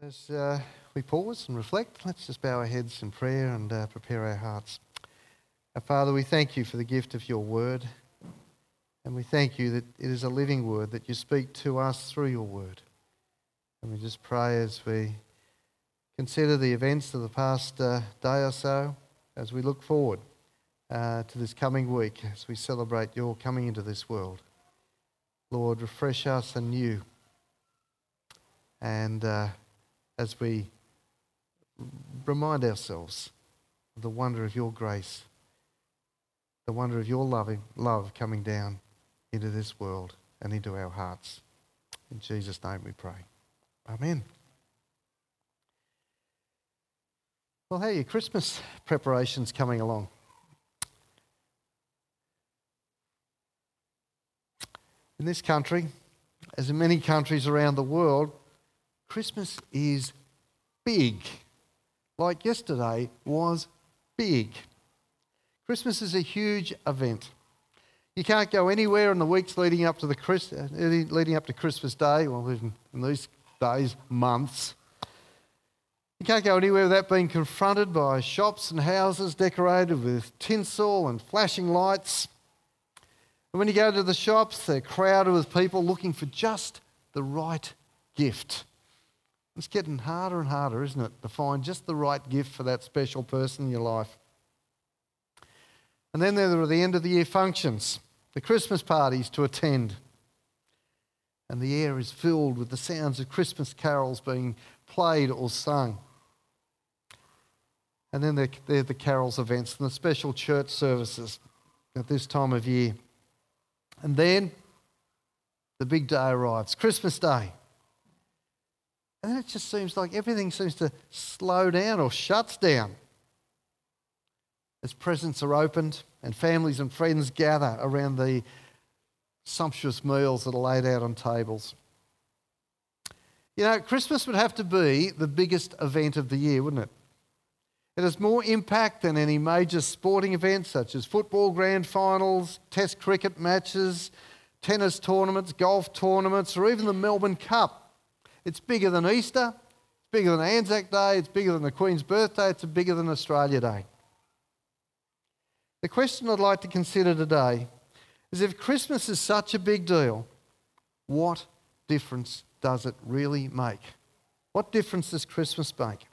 As uh, we pause and reflect, let's just bow our heads in prayer and uh, prepare our hearts. Our Father, we thank you for the gift of your word. And we thank you that it is a living word, that you speak to us through your word. And we just pray as we consider the events of the past uh, day or so, as we look forward uh, to this coming week, as we celebrate your coming into this world. Lord, refresh us anew. And uh, as we remind ourselves of the wonder of your grace, the wonder of your loving love coming down into this world and into our hearts. In Jesus' name we pray. Amen. Well, how are your Christmas preparations coming along? In this country, as in many countries around the world, Christmas is big. Like yesterday was big. Christmas is a huge event. You can't go anywhere in the weeks leading up to the Christ, uh, leading up to Christmas Day, well, even in these days, months. You can't go anywhere without being confronted by shops and houses decorated with tinsel and flashing lights. And when you go to the shops, they're crowded with people looking for just the right gift. It's getting harder and harder, isn't it, to find just the right gift for that special person in your life. And then there are the end of the year functions the Christmas parties to attend. And the air is filled with the sounds of Christmas carols being played or sung. And then there are the carols events and the special church services at this time of year. And then the big day arrives, Christmas Day. And then it just seems like everything seems to slow down or shuts down as presents are opened and families and friends gather around the sumptuous meals that are laid out on tables. You know, Christmas would have to be the biggest event of the year, wouldn't it? It has more impact than any major sporting events such as football grand finals, test cricket matches, tennis tournaments, golf tournaments, or even the Melbourne Cup. It's bigger than Easter, it's bigger than Anzac Day, it's bigger than the Queen's birthday, it's bigger than Australia Day. The question I'd like to consider today is if Christmas is such a big deal, what difference does it really make? What difference does Christmas make?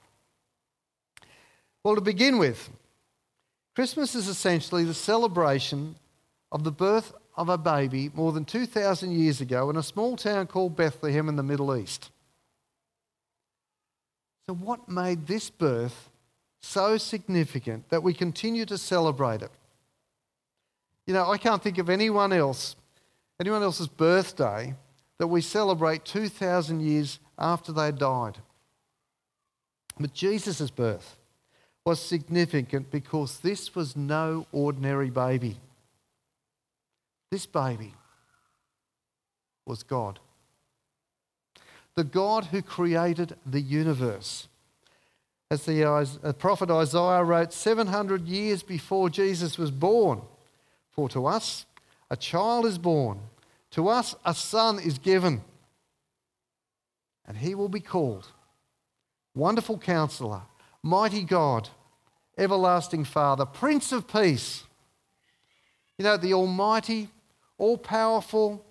Well, to begin with, Christmas is essentially the celebration of the birth of a baby more than 2,000 years ago in a small town called Bethlehem in the Middle East. So, what made this birth so significant that we continue to celebrate it. You know, I can't think of anyone else, anyone else's birthday that we celebrate 2,000 years after they died. But Jesus' birth was significant because this was no ordinary baby. This baby was God. The God who created the universe as the uh, prophet Isaiah wrote 700 years before Jesus was born. For to us a child is born, to us a son is given, and he will be called Wonderful Counselor, Mighty God, Everlasting Father, Prince of Peace. You know, the Almighty, all powerful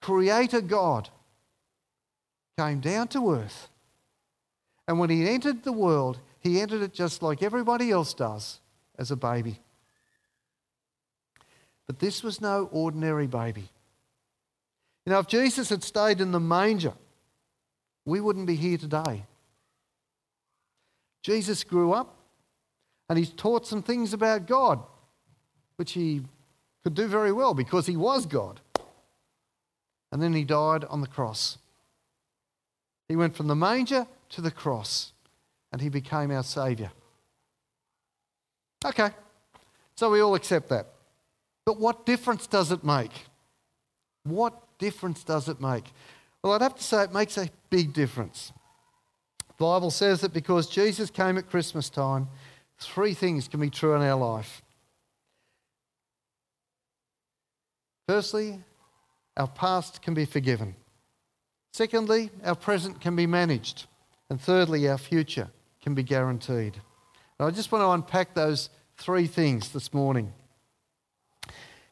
Creator God came down to earth and when he entered the world, he entered it just like everybody else does as a baby. But this was no ordinary baby. You know, if Jesus had stayed in the manger, we wouldn't be here today. Jesus grew up and he's taught some things about God, which he could do very well because he was God. And then he died on the cross. He went from the manger to the cross and he became our Saviour. Okay, so we all accept that. But what difference does it make? What difference does it make? Well, I'd have to say it makes a big difference. The Bible says that because Jesus came at Christmas time, three things can be true in our life. Firstly, our past can be forgiven. Secondly, our present can be managed. And thirdly, our future can be guaranteed. And I just want to unpack those three things this morning.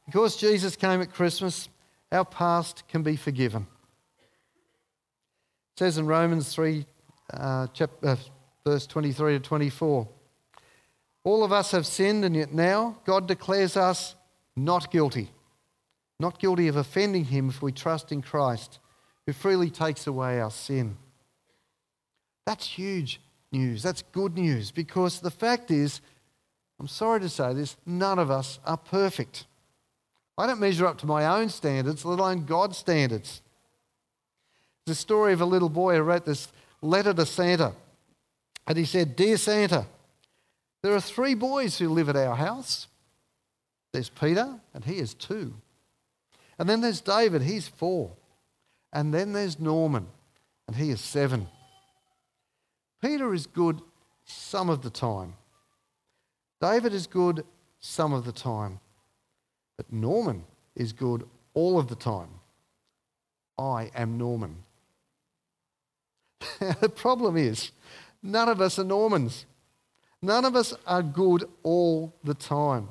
Because Jesus came at Christmas, our past can be forgiven. It says in Romans 3, uh, chapter, uh, verse 23 to 24 All of us have sinned, and yet now God declares us not guilty. Not guilty of offending Him if we trust in Christ, who freely takes away our sin. That's huge news. That's good news because the fact is, I'm sorry to say this, none of us are perfect. I don't measure up to my own standards, let alone God's standards. The story of a little boy who wrote this letter to Santa. And he said, Dear Santa, there are three boys who live at our house. There's Peter, and he is two. And then there's David, he's four. And then there's Norman, and he is seven. Peter is good some of the time. David is good some of the time. But Norman is good all of the time. I am Norman. the problem is, none of us are Normans. None of us are good all the time.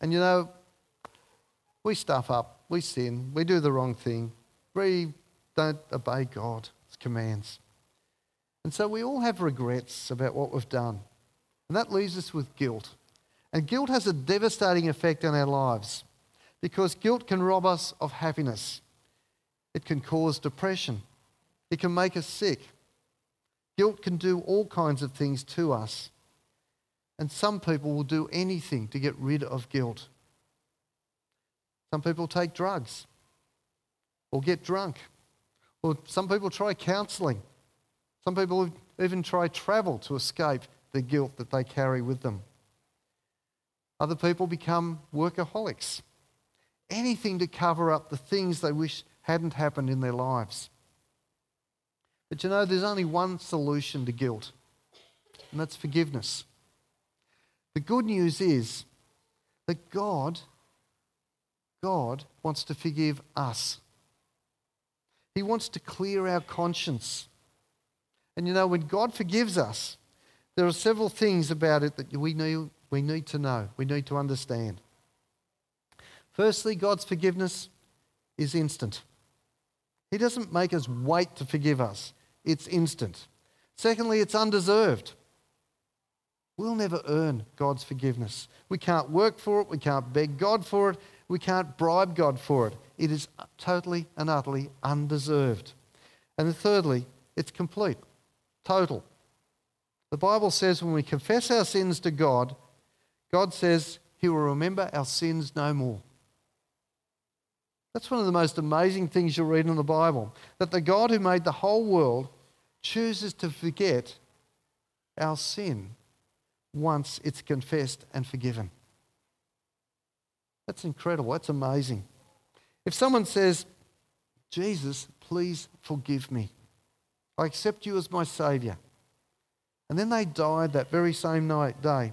And you know, we stuff up, we sin, we do the wrong thing, we don't obey God's commands. And so we all have regrets about what we've done. And that leaves us with guilt. And guilt has a devastating effect on our lives because guilt can rob us of happiness. It can cause depression. It can make us sick. Guilt can do all kinds of things to us. And some people will do anything to get rid of guilt. Some people take drugs or get drunk. Or some people try counselling. Some people even try travel to escape the guilt that they carry with them. Other people become workaholics. Anything to cover up the things they wish hadn't happened in their lives. But you know, there's only one solution to guilt, and that's forgiveness. The good news is that God, God wants to forgive us. He wants to clear our conscience. And you know, when God forgives us, there are several things about it that we need, we need to know, we need to understand. Firstly, God's forgiveness is instant. He doesn't make us wait to forgive us, it's instant. Secondly, it's undeserved. We'll never earn God's forgiveness. We can't work for it, we can't beg God for it, we can't bribe God for it. It is totally and utterly undeserved. And thirdly, it's complete, total. The Bible says when we confess our sins to God, God says he will remember our sins no more. That's one of the most amazing things you'll read in the Bible. That the God who made the whole world chooses to forget our sin once it's confessed and forgiven. That's incredible. That's amazing. If someone says, Jesus, please forgive me, I accept you as my Saviour, and then they died that very same night, day,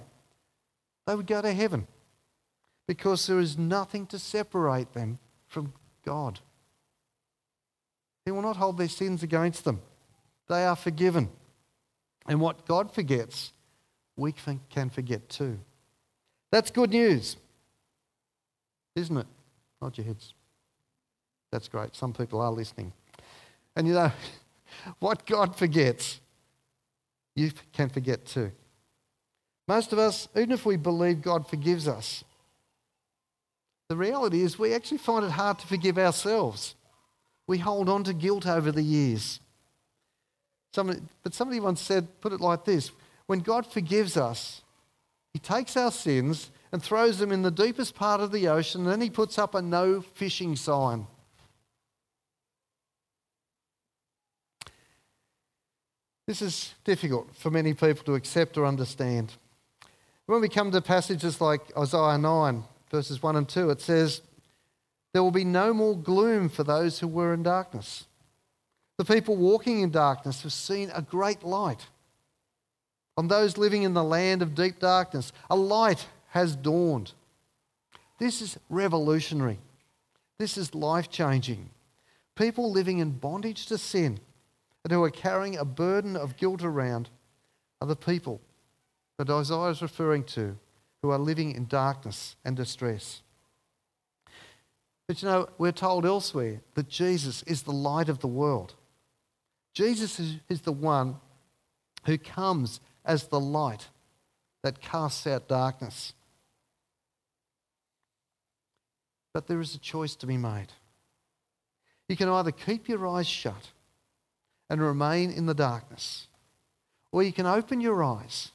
they would go to heaven because there is nothing to separate them from God. He will not hold their sins against them. They are forgiven. And what God forgets, we can forget too. That's good news, isn't it? Nod your heads. That's great. Some people are listening. And you know, what God forgets, you can forget too. Most of us, even if we believe God forgives us, the reality is we actually find it hard to forgive ourselves. We hold on to guilt over the years. Somebody, but somebody once said, put it like this when God forgives us, He takes our sins and throws them in the deepest part of the ocean, and then He puts up a no fishing sign. This is difficult for many people to accept or understand. When we come to passages like Isaiah 9, verses 1 and 2, it says, There will be no more gloom for those who were in darkness. The people walking in darkness have seen a great light. On those living in the land of deep darkness, a light has dawned. This is revolutionary. This is life changing. People living in bondage to sin and who are carrying a burden of guilt around are the people that Isaiah is referring to who are living in darkness and distress. But you know, we're told elsewhere that Jesus is the light of the world. Jesus is, is the one who comes as the light that casts out darkness. But there is a choice to be made. You can either keep your eyes shut and remain in the darkness, or you can open your eyes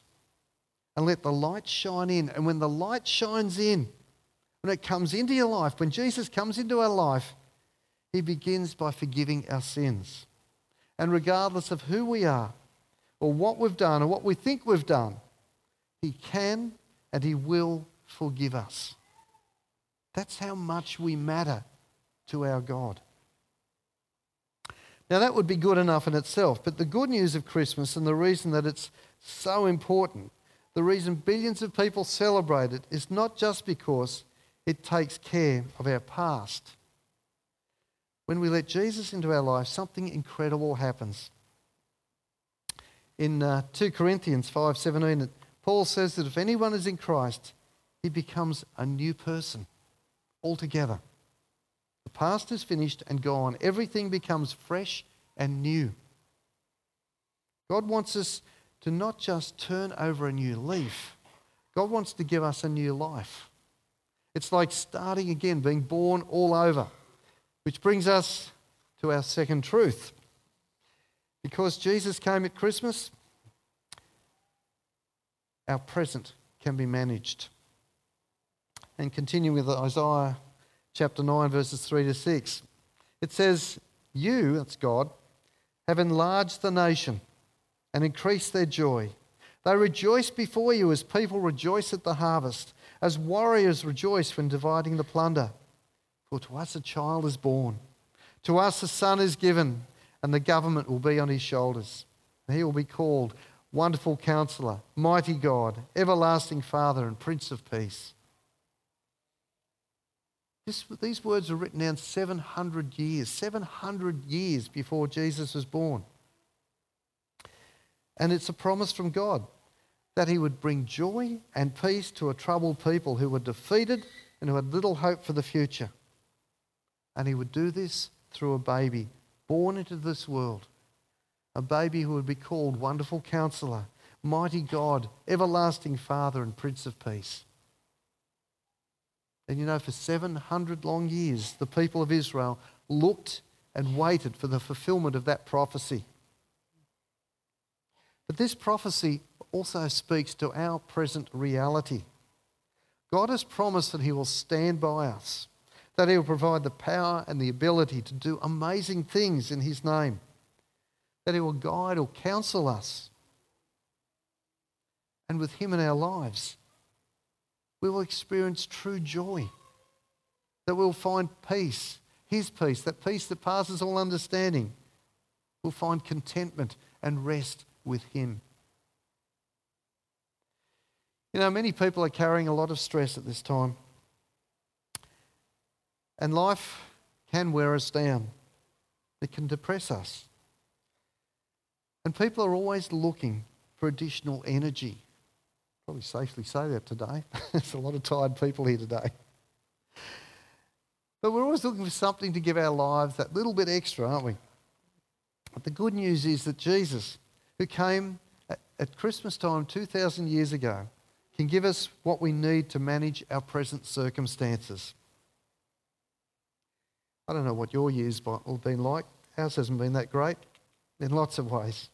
and let the light shine in. And when the light shines in, when it comes into your life, when Jesus comes into our life, he begins by forgiving our sins. And regardless of who we are, or what we've done, or what we think we've done, he can and he will forgive us. That's how much we matter to our God. Now, that would be good enough in itself, but the good news of Christmas and the reason that it's so important, the reason billions of people celebrate it, is not just because it takes care of our past. When we let Jesus into our life, something incredible happens. In uh, 2 Corinthians 5:17, Paul says that if anyone is in Christ, he becomes a new person altogether. The past is finished and gone. Everything becomes fresh and new. God wants us to not just turn over a new leaf, God wants to give us a new life. It's like starting again, being born all over. Which brings us to our second truth. Because Jesus came at Christmas, our present can be managed. And continue with Isaiah chapter 9, verses 3 to 6. It says, You, that's God, have enlarged the nation and increased their joy. They rejoice before you as people rejoice at the harvest, as warriors rejoice when dividing the plunder. For to us a child is born, to us a son is given, and the government will be on his shoulders. he will be called Wonderful Counselor, Mighty God, Everlasting Father, and Prince of Peace. This, these words were written down 700 years, 700 years before Jesus was born. And it's a promise from God that he would bring joy and peace to a troubled people who were defeated and who had little hope for the future. And he would do this through a baby born into this world, a baby who would be called Wonderful Counselor, Mighty God, Everlasting Father, and Prince of Peace. And you know, for 700 long years, the people of Israel looked and waited for the fulfillment of that prophecy. But this prophecy also speaks to our present reality. God has promised that He will stand by us, that He will provide the power and the ability to do amazing things in His name, that He will guide or counsel us. And with Him in our lives, we will experience true joy. That we'll find peace, His peace, that peace that passes all understanding. We'll find contentment and rest with Him. You know, many people are carrying a lot of stress at this time. And life can wear us down, it can depress us. And people are always looking for additional energy probably safely say that today. There's a lot of tired people here today. But we're always looking for something to give our lives that little bit extra, aren't we? But the good news is that Jesus, who came at Christmas time 2,000 years ago, can give us what we need to manage our present circumstances. I don't know what your year's been like. Ours hasn't been that great in lots of ways.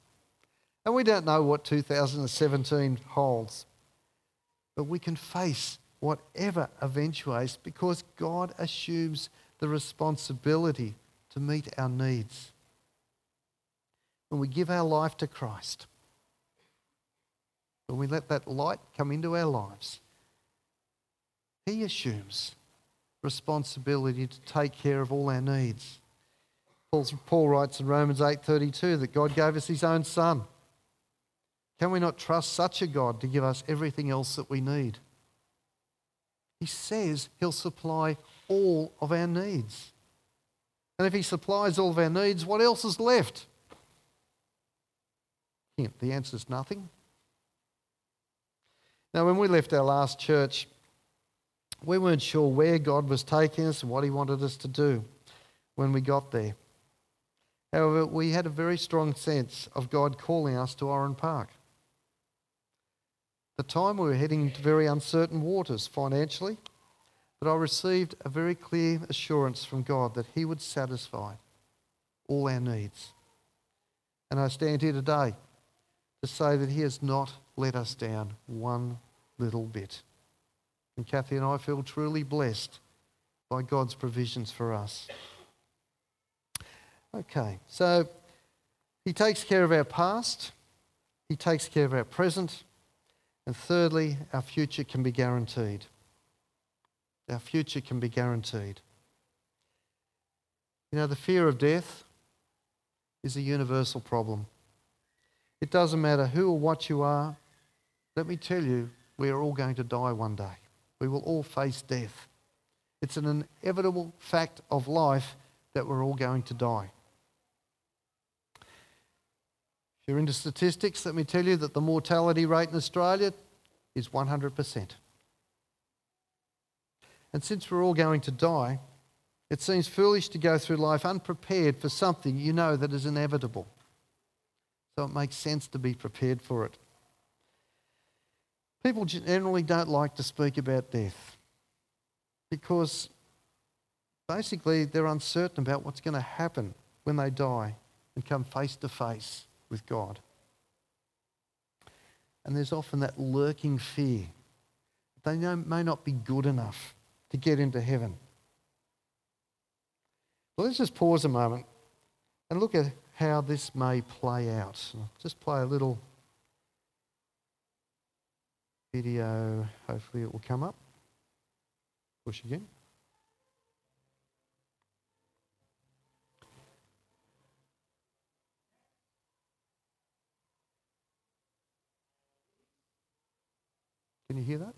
And we don't know what 2017 holds. But we can face whatever eventuates because God assumes the responsibility to meet our needs. When we give our life to Christ, when we let that light come into our lives, He assumes responsibility to take care of all our needs. Paul writes in Romans 8:32 that God gave us His own Son can we not trust such a God to give us everything else that we need? He says He'll supply all of our needs. And if He supplies all of our needs, what else is left? Hint the answer is nothing. Now, when we left our last church, we weren't sure where God was taking us and what He wanted us to do when we got there. However, we had a very strong sense of God calling us to Oran Park. The time, we were heading into very uncertain waters financially, but I received a very clear assurance from God that He would satisfy all our needs. And I stand here today to say that He has not let us down one little bit. And Kathy and I feel truly blessed by God's provisions for us. Okay, so He takes care of our past, He takes care of our present, and thirdly, our future can be guaranteed. Our future can be guaranteed. You know, the fear of death is a universal problem. It doesn't matter who or what you are. Let me tell you, we are all going to die one day. We will all face death. It's an inevitable fact of life that we're all going to die. If you're into statistics, let me tell you that the mortality rate in Australia is 100%. And since we're all going to die, it seems foolish to go through life unprepared for something you know that is inevitable. So it makes sense to be prepared for it. People generally don't like to speak about death because basically they're uncertain about what's going to happen when they die and come face to face with God. And there's often that lurking fear. They may not be good enough to get into heaven. Well, let's just pause a moment and look at how this may play out. I'll just play a little video. Hopefully, it will come up. Push again. Can you hear that?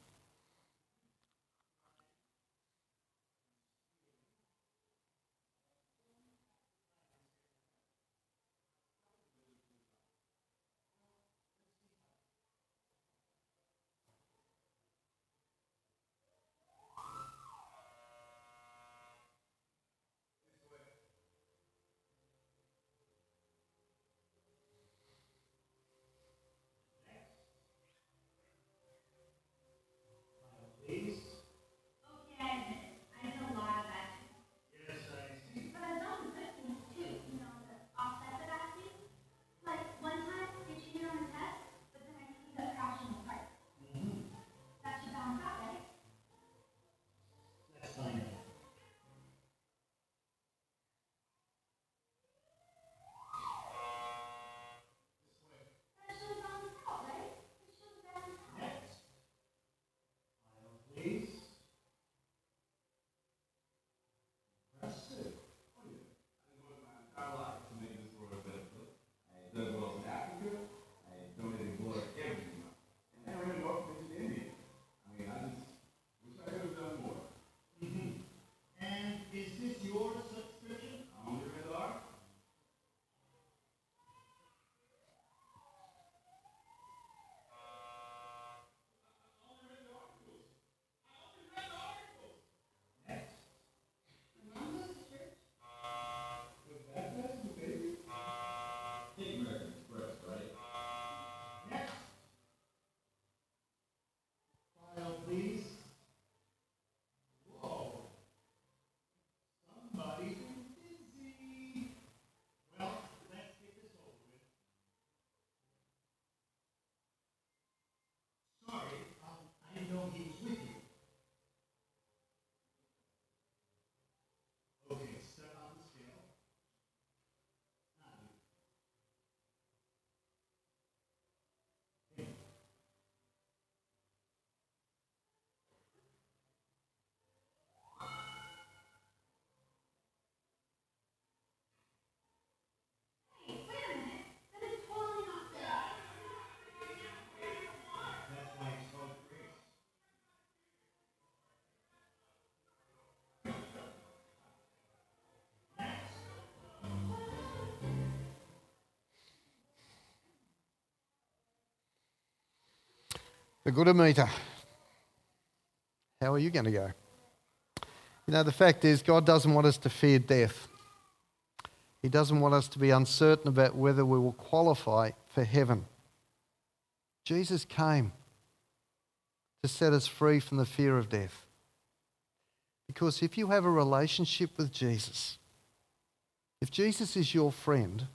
The good meter. How are you going to go? You know, the fact is, God doesn't want us to fear death. He doesn't want us to be uncertain about whether we will qualify for heaven. Jesus came to set us free from the fear of death. Because if you have a relationship with Jesus, if Jesus is your friend,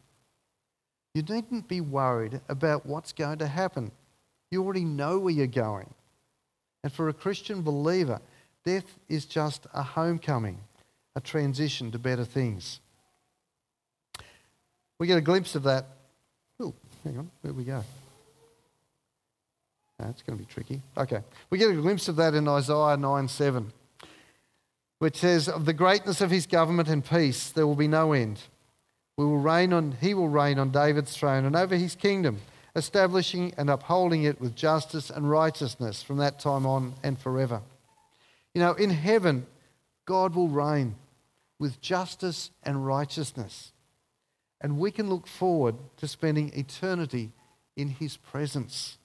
you needn't be worried about what's going to happen. You already know where you're going. And for a Christian believer, death is just a homecoming, a transition to better things. We get a glimpse of that. Hang on, where we go? That's going to be tricky. Okay. We get a glimpse of that in Isaiah 9 7, which says, Of the greatness of his government and peace, there will be no end. We will reign on, he will reign on David's throne and over his kingdom, establishing and upholding it with justice and righteousness from that time on and forever. You know, in heaven, God will reign with justice and righteousness. And we can look forward to spending eternity in his presence,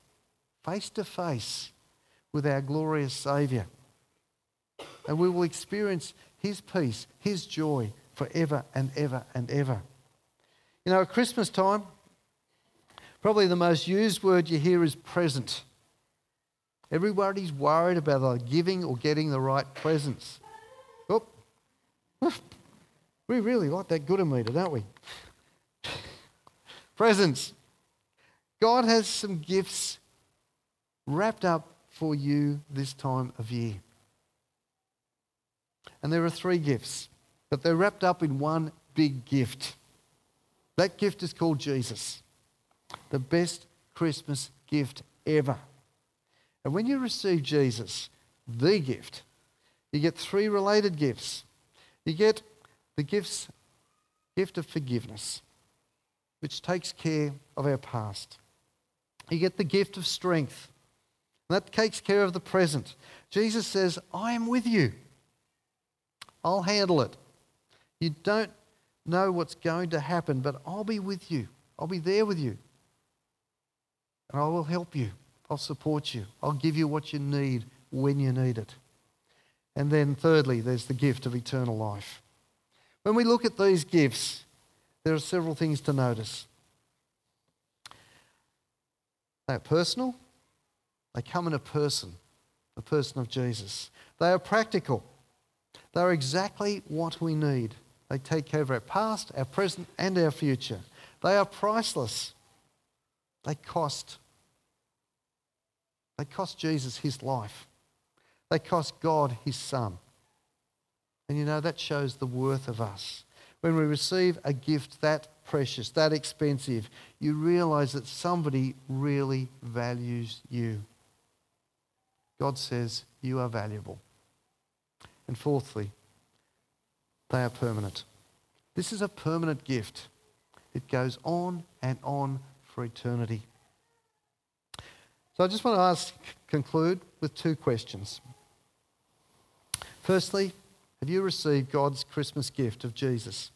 face to face with our glorious Saviour. And we will experience his peace, his joy forever and ever and ever. You know, at Christmas time, probably the most used word you hear is present. Everybody's worried about either giving or getting the right presents. Oh, we really like that good meter, don't we? presents. God has some gifts wrapped up for you this time of year. And there are three gifts, but they're wrapped up in one big gift. That gift is called Jesus, the best Christmas gift ever. And when you receive Jesus, the gift, you get three related gifts. You get the gifts, gift of forgiveness, which takes care of our past. You get the gift of strength, that takes care of the present. Jesus says, I am with you. I'll handle it. You don't know what's going to happen, but I'll be with you. I'll be there with you. And I will help you. I'll support you. I'll give you what you need when you need it. And then, thirdly, there's the gift of eternal life. When we look at these gifts, there are several things to notice. They're personal, they come in a person, the person of Jesus. They are practical, they are exactly what we need. They take care of our past, our present, and our future. They are priceless. They cost. They cost Jesus his life. They cost God his son. And you know, that shows the worth of us. When we receive a gift that precious, that expensive, you realize that somebody really values you. God says, You are valuable. And fourthly, they are permanent. This is a permanent gift. It goes on and on for eternity. So I just want to ask, conclude with two questions. Firstly, have you received God's Christmas gift of Jesus?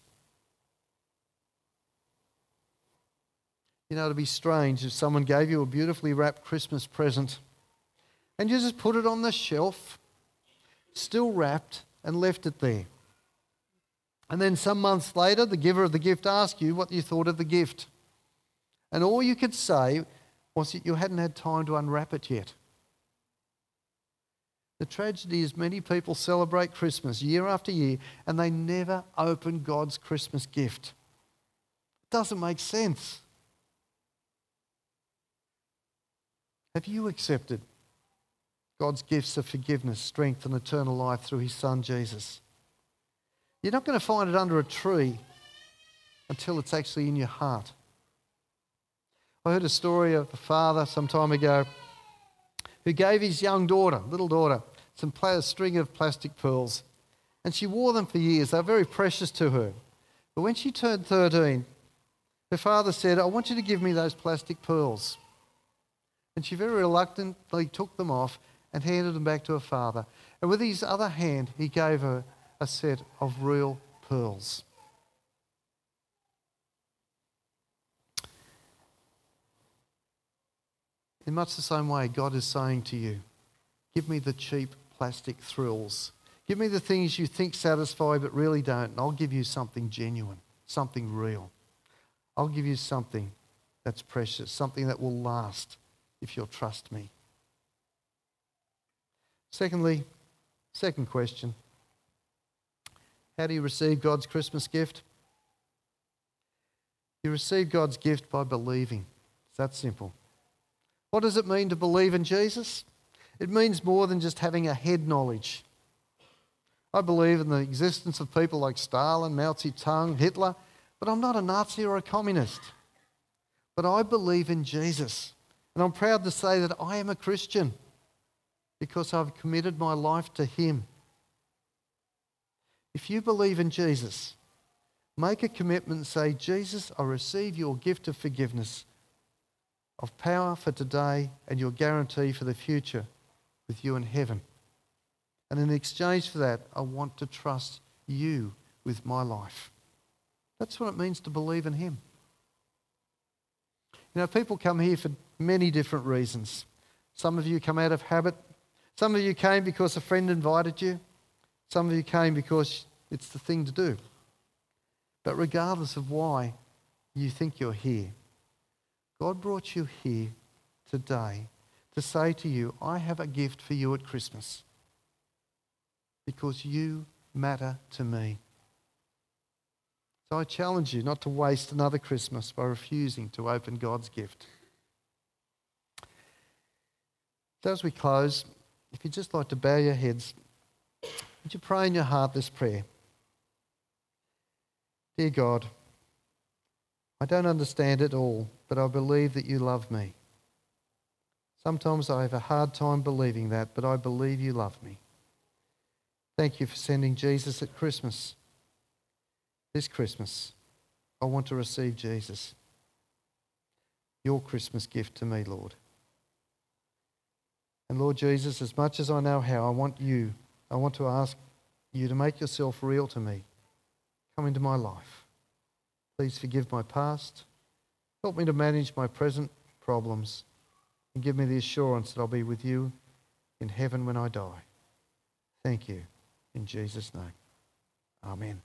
You know, it'd be strange if someone gave you a beautifully wrapped Christmas present and you just put it on the shelf, still wrapped, and left it there. And then some months later, the giver of the gift asked you what you thought of the gift. And all you could say was that you hadn't had time to unwrap it yet. The tragedy is many people celebrate Christmas year after year and they never open God's Christmas gift. It doesn't make sense. Have you accepted God's gifts of forgiveness, strength, and eternal life through his Son Jesus? You're not going to find it under a tree until it's actually in your heart. I heard a story of a father some time ago who gave his young daughter, little daughter, some pl- string of plastic pearls. And she wore them for years. They were very precious to her. But when she turned 13, her father said, I want you to give me those plastic pearls. And she very reluctantly took them off and handed them back to her father. And with his other hand, he gave her a set of real pearls. In much the same way, God is saying to you, Give me the cheap plastic thrills. Give me the things you think satisfy but really don't, and I'll give you something genuine, something real. I'll give you something that's precious, something that will last if you'll trust me. Secondly, second question How do you receive God's Christmas gift? You receive God's gift by believing. It's that simple. What does it mean to believe in Jesus? It means more than just having a head knowledge. I believe in the existence of people like Stalin, Mao Zedong, Hitler, but I'm not a Nazi or a communist. But I believe in Jesus. And I'm proud to say that I am a Christian because I've committed my life to Him. If you believe in Jesus, make a commitment and say, Jesus, I receive your gift of forgiveness of power for today and your guarantee for the future with you in heaven. And in exchange for that, I want to trust you with my life. That's what it means to believe in Him. You know, people come here for many different reasons. Some of you come out of habit. Some of you came because a friend invited you. Some of you came because it's the thing to do. But regardless of why you think you're here, God brought you here today to say to you, I have a gift for you at Christmas because you matter to me. So I challenge you not to waste another Christmas by refusing to open God's gift. So as we close, if you'd just like to bow your heads, would you pray in your heart this prayer? Dear God, I don't understand it all, but I believe that you love me. Sometimes I have a hard time believing that, but I believe you love me. Thank you for sending Jesus at Christmas. This Christmas, I want to receive Jesus, your Christmas gift to me, Lord. And Lord Jesus, as much as I know how, I want you, I want to ask you to make yourself real to me. Come into my life. Please forgive my past. Help me to manage my present problems and give me the assurance that I'll be with you in heaven when I die. Thank you. In Jesus' name. Amen.